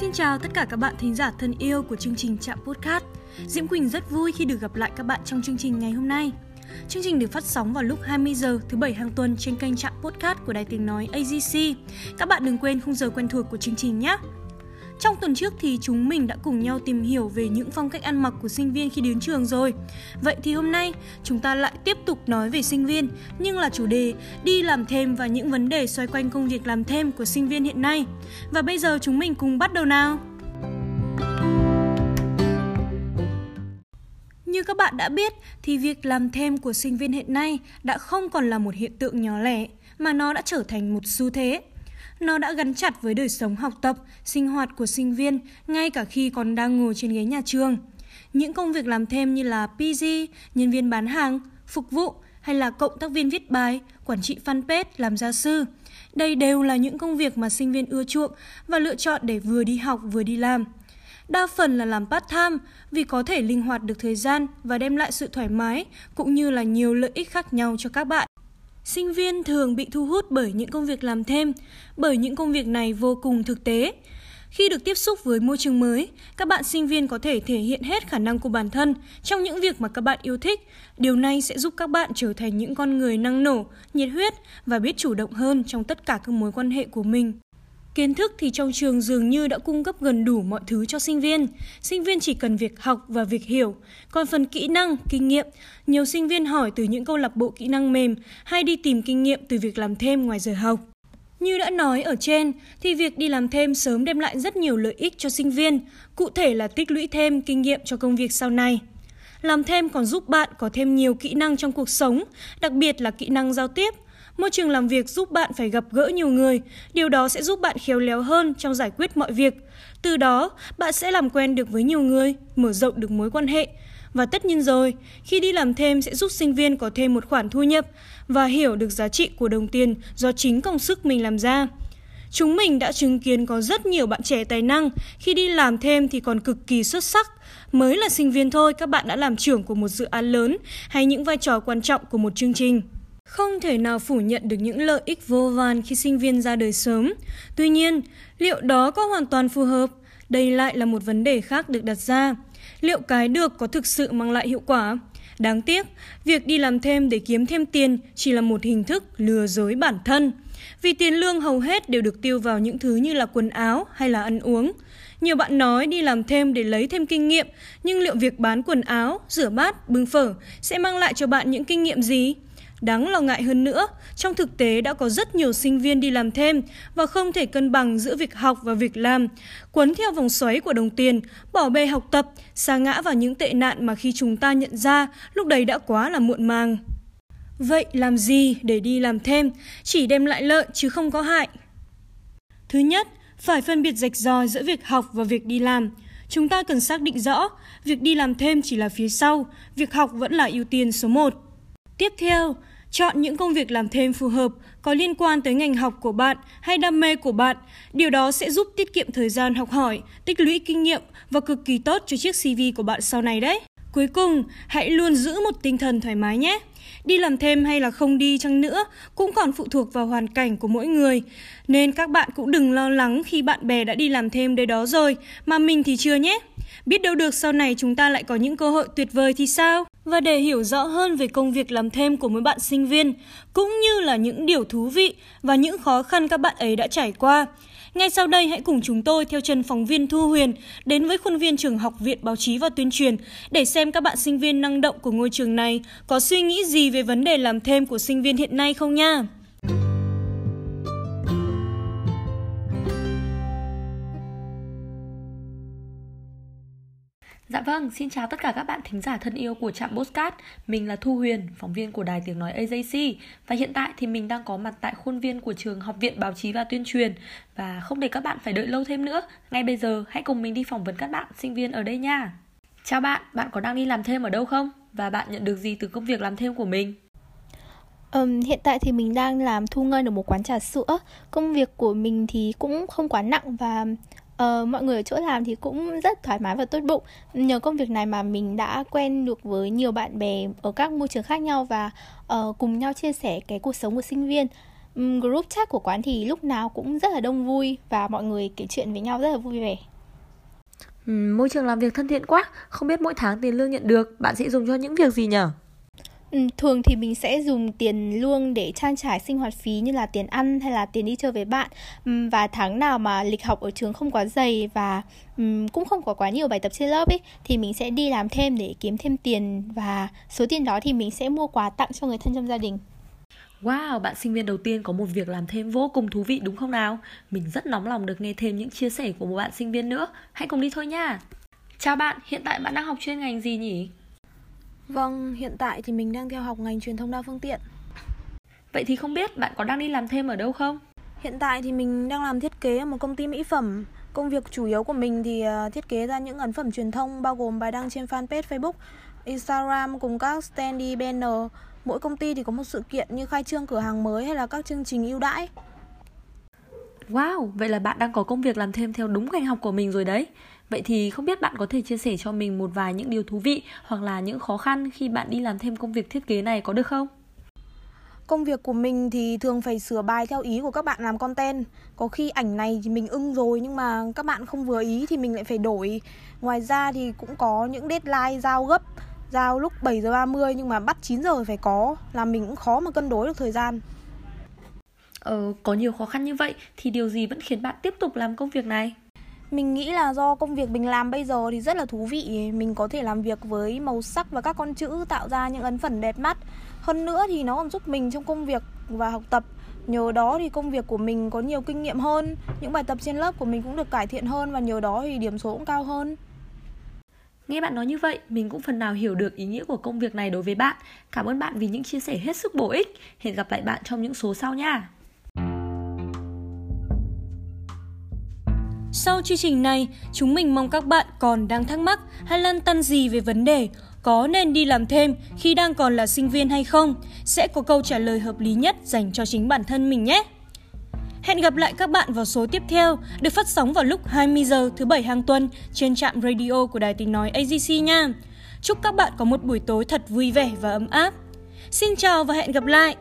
Xin chào tất cả các bạn thính giả thân yêu của chương trình Trạm Podcast. Diễm Quỳnh rất vui khi được gặp lại các bạn trong chương trình ngày hôm nay. Chương trình được phát sóng vào lúc 20 giờ thứ bảy hàng tuần trên kênh Trạm Podcast của Đài Tiếng Nói AGC. Các bạn đừng quên khung giờ quen thuộc của chương trình nhé. Trong tuần trước thì chúng mình đã cùng nhau tìm hiểu về những phong cách ăn mặc của sinh viên khi đến trường rồi. Vậy thì hôm nay, chúng ta lại tiếp tục nói về sinh viên, nhưng là chủ đề đi làm thêm và những vấn đề xoay quanh công việc làm thêm của sinh viên hiện nay. Và bây giờ chúng mình cùng bắt đầu nào. Như các bạn đã biết, thì việc làm thêm của sinh viên hiện nay đã không còn là một hiện tượng nhỏ lẻ, mà nó đã trở thành một xu thế nó đã gắn chặt với đời sống học tập, sinh hoạt của sinh viên ngay cả khi còn đang ngồi trên ghế nhà trường. Những công việc làm thêm như là PG, nhân viên bán hàng, phục vụ hay là cộng tác viên viết bài, quản trị fanpage, làm gia sư. Đây đều là những công việc mà sinh viên ưa chuộng và lựa chọn để vừa đi học vừa đi làm. Đa phần là làm part time vì có thể linh hoạt được thời gian và đem lại sự thoải mái cũng như là nhiều lợi ích khác nhau cho các bạn. Sinh viên thường bị thu hút bởi những công việc làm thêm, bởi những công việc này vô cùng thực tế. Khi được tiếp xúc với môi trường mới, các bạn sinh viên có thể thể hiện hết khả năng của bản thân trong những việc mà các bạn yêu thích. Điều này sẽ giúp các bạn trở thành những con người năng nổ, nhiệt huyết và biết chủ động hơn trong tất cả các mối quan hệ của mình. Kiến thức thì trong trường dường như đã cung cấp gần đủ mọi thứ cho sinh viên. Sinh viên chỉ cần việc học và việc hiểu. Còn phần kỹ năng, kinh nghiệm, nhiều sinh viên hỏi từ những câu lạc bộ kỹ năng mềm hay đi tìm kinh nghiệm từ việc làm thêm ngoài giờ học. Như đã nói ở trên, thì việc đi làm thêm sớm đem lại rất nhiều lợi ích cho sinh viên, cụ thể là tích lũy thêm kinh nghiệm cho công việc sau này. Làm thêm còn giúp bạn có thêm nhiều kỹ năng trong cuộc sống, đặc biệt là kỹ năng giao tiếp, Môi trường làm việc giúp bạn phải gặp gỡ nhiều người, điều đó sẽ giúp bạn khéo léo hơn trong giải quyết mọi việc. Từ đó, bạn sẽ làm quen được với nhiều người, mở rộng được mối quan hệ. Và tất nhiên rồi, khi đi làm thêm sẽ giúp sinh viên có thêm một khoản thu nhập và hiểu được giá trị của đồng tiền do chính công sức mình làm ra. Chúng mình đã chứng kiến có rất nhiều bạn trẻ tài năng khi đi làm thêm thì còn cực kỳ xuất sắc. Mới là sinh viên thôi các bạn đã làm trưởng của một dự án lớn hay những vai trò quan trọng của một chương trình. Không thể nào phủ nhận được những lợi ích vô vàn khi sinh viên ra đời sớm. Tuy nhiên, liệu đó có hoàn toàn phù hợp? Đây lại là một vấn đề khác được đặt ra. Liệu cái được có thực sự mang lại hiệu quả? Đáng tiếc, việc đi làm thêm để kiếm thêm tiền chỉ là một hình thức lừa dối bản thân. Vì tiền lương hầu hết đều được tiêu vào những thứ như là quần áo hay là ăn uống. Nhiều bạn nói đi làm thêm để lấy thêm kinh nghiệm, nhưng liệu việc bán quần áo, rửa bát, bưng phở sẽ mang lại cho bạn những kinh nghiệm gì? Đáng lo ngại hơn nữa, trong thực tế đã có rất nhiều sinh viên đi làm thêm và không thể cân bằng giữa việc học và việc làm, quấn theo vòng xoáy của đồng tiền, bỏ bê học tập, sa ngã vào những tệ nạn mà khi chúng ta nhận ra, lúc đấy đã quá là muộn màng. Vậy làm gì để đi làm thêm, chỉ đem lại lợi chứ không có hại? Thứ nhất, phải phân biệt rạch ròi giữa việc học và việc đi làm. Chúng ta cần xác định rõ, việc đi làm thêm chỉ là phía sau, việc học vẫn là ưu tiên số 1. Tiếp theo, chọn những công việc làm thêm phù hợp, có liên quan tới ngành học của bạn hay đam mê của bạn. Điều đó sẽ giúp tiết kiệm thời gian học hỏi, tích lũy kinh nghiệm và cực kỳ tốt cho chiếc CV của bạn sau này đấy. Cuối cùng, hãy luôn giữ một tinh thần thoải mái nhé. Đi làm thêm hay là không đi chăng nữa cũng còn phụ thuộc vào hoàn cảnh của mỗi người. Nên các bạn cũng đừng lo lắng khi bạn bè đã đi làm thêm đây đó rồi, mà mình thì chưa nhé. Biết đâu được sau này chúng ta lại có những cơ hội tuyệt vời thì sao? Và để hiểu rõ hơn về công việc làm thêm của mỗi bạn sinh viên, cũng như là những điều thú vị và những khó khăn các bạn ấy đã trải qua, ngay sau đây hãy cùng chúng tôi theo chân phóng viên Thu Huyền đến với khuôn viên trường học Viện Báo chí và Tuyên truyền để xem các bạn sinh viên năng động của ngôi trường này có suy nghĩ gì về vấn đề làm thêm của sinh viên hiện nay không nha. Dạ vâng, xin chào tất cả các bạn thính giả thân yêu của trạm Postcard. Mình là Thu Huyền, phóng viên của Đài Tiếng Nói AJC Và hiện tại thì mình đang có mặt tại khuôn viên của trường Học viện Báo chí và Tuyên truyền. Và không để các bạn phải đợi lâu thêm nữa Ngay bây giờ hãy cùng mình đi phỏng vấn các bạn sinh viên ở đây nha. Chào bạn, bạn có đang đi làm thêm ở đâu không? Và bạn nhận được gì từ công việc làm thêm của mình? Um, hiện tại thì mình đang làm thu ngân ở một quán trà sữa. Công việc của mình thì cũng không quá nặng và uh, mọi người ở chỗ làm thì cũng rất thoải mái và tốt bụng. Nhờ công việc này mà mình đã quen được với nhiều bạn bè ở các môi trường khác nhau và uh, cùng nhau chia sẻ cái cuộc sống của sinh viên. Group chat của quán thì lúc nào cũng rất là đông vui và mọi người kể chuyện với nhau rất là vui vẻ. Ừ, môi trường làm việc thân thiện quá, không biết mỗi tháng tiền lương nhận được bạn sẽ dùng cho những việc gì nhở? Ừ, thường thì mình sẽ dùng tiền lương để trang trải sinh hoạt phí như là tiền ăn hay là tiền đi chơi với bạn ừ, và tháng nào mà lịch học ở trường không quá dày và um, cũng không có quá nhiều bài tập trên lớp ấy thì mình sẽ đi làm thêm để kiếm thêm tiền và số tiền đó thì mình sẽ mua quà tặng cho người thân trong gia đình. Wow, bạn sinh viên đầu tiên có một việc làm thêm vô cùng thú vị đúng không nào? Mình rất nóng lòng được nghe thêm những chia sẻ của một bạn sinh viên nữa. Hãy cùng đi thôi nha. Chào bạn, hiện tại bạn đang học chuyên ngành gì nhỉ? Vâng, hiện tại thì mình đang theo học ngành truyền thông đa phương tiện. Vậy thì không biết bạn có đang đi làm thêm ở đâu không? Hiện tại thì mình đang làm thiết kế ở một công ty mỹ phẩm. Công việc chủ yếu của mình thì ờ, thiết kế ra những ấn phẩm truyền thông bao gồm bài đăng trên fanpage Facebook, Instagram cùng các standee banner Mỗi công ty thì có một sự kiện như khai trương cửa hàng mới hay là các chương trình ưu đãi. Wow, vậy là bạn đang có công việc làm thêm theo đúng ngành học của mình rồi đấy. Vậy thì không biết bạn có thể chia sẻ cho mình một vài những điều thú vị hoặc là những khó khăn khi bạn đi làm thêm công việc thiết kế này có được không? Công việc của mình thì thường phải sửa bài theo ý của các bạn làm content. Có khi ảnh này thì mình ưng rồi nhưng mà các bạn không vừa ý thì mình lại phải đổi. Ngoài ra thì cũng có những deadline giao gấp giao lúc 7 giờ 30 nhưng mà bắt 9 giờ phải có là mình cũng khó mà cân đối được thời gian. Ờ, có nhiều khó khăn như vậy thì điều gì vẫn khiến bạn tiếp tục làm công việc này? Mình nghĩ là do công việc mình làm bây giờ thì rất là thú vị Mình có thể làm việc với màu sắc và các con chữ tạo ra những ấn phẩm đẹp mắt Hơn nữa thì nó còn giúp mình trong công việc và học tập Nhờ đó thì công việc của mình có nhiều kinh nghiệm hơn Những bài tập trên lớp của mình cũng được cải thiện hơn Và nhờ đó thì điểm số cũng cao hơn Nghe bạn nói như vậy, mình cũng phần nào hiểu được ý nghĩa của công việc này đối với bạn. Cảm ơn bạn vì những chia sẻ hết sức bổ ích. Hẹn gặp lại bạn trong những số sau nha. Sau chương trình này, chúng mình mong các bạn còn đang thắc mắc hay lăn tăn gì về vấn đề có nên đi làm thêm khi đang còn là sinh viên hay không, sẽ có câu trả lời hợp lý nhất dành cho chính bản thân mình nhé. Hẹn gặp lại các bạn vào số tiếp theo, được phát sóng vào lúc 20 giờ thứ bảy hàng tuần trên trạm radio của Đài Tiếng Nói AGC nha. Chúc các bạn có một buổi tối thật vui vẻ và ấm áp. Xin chào và hẹn gặp lại!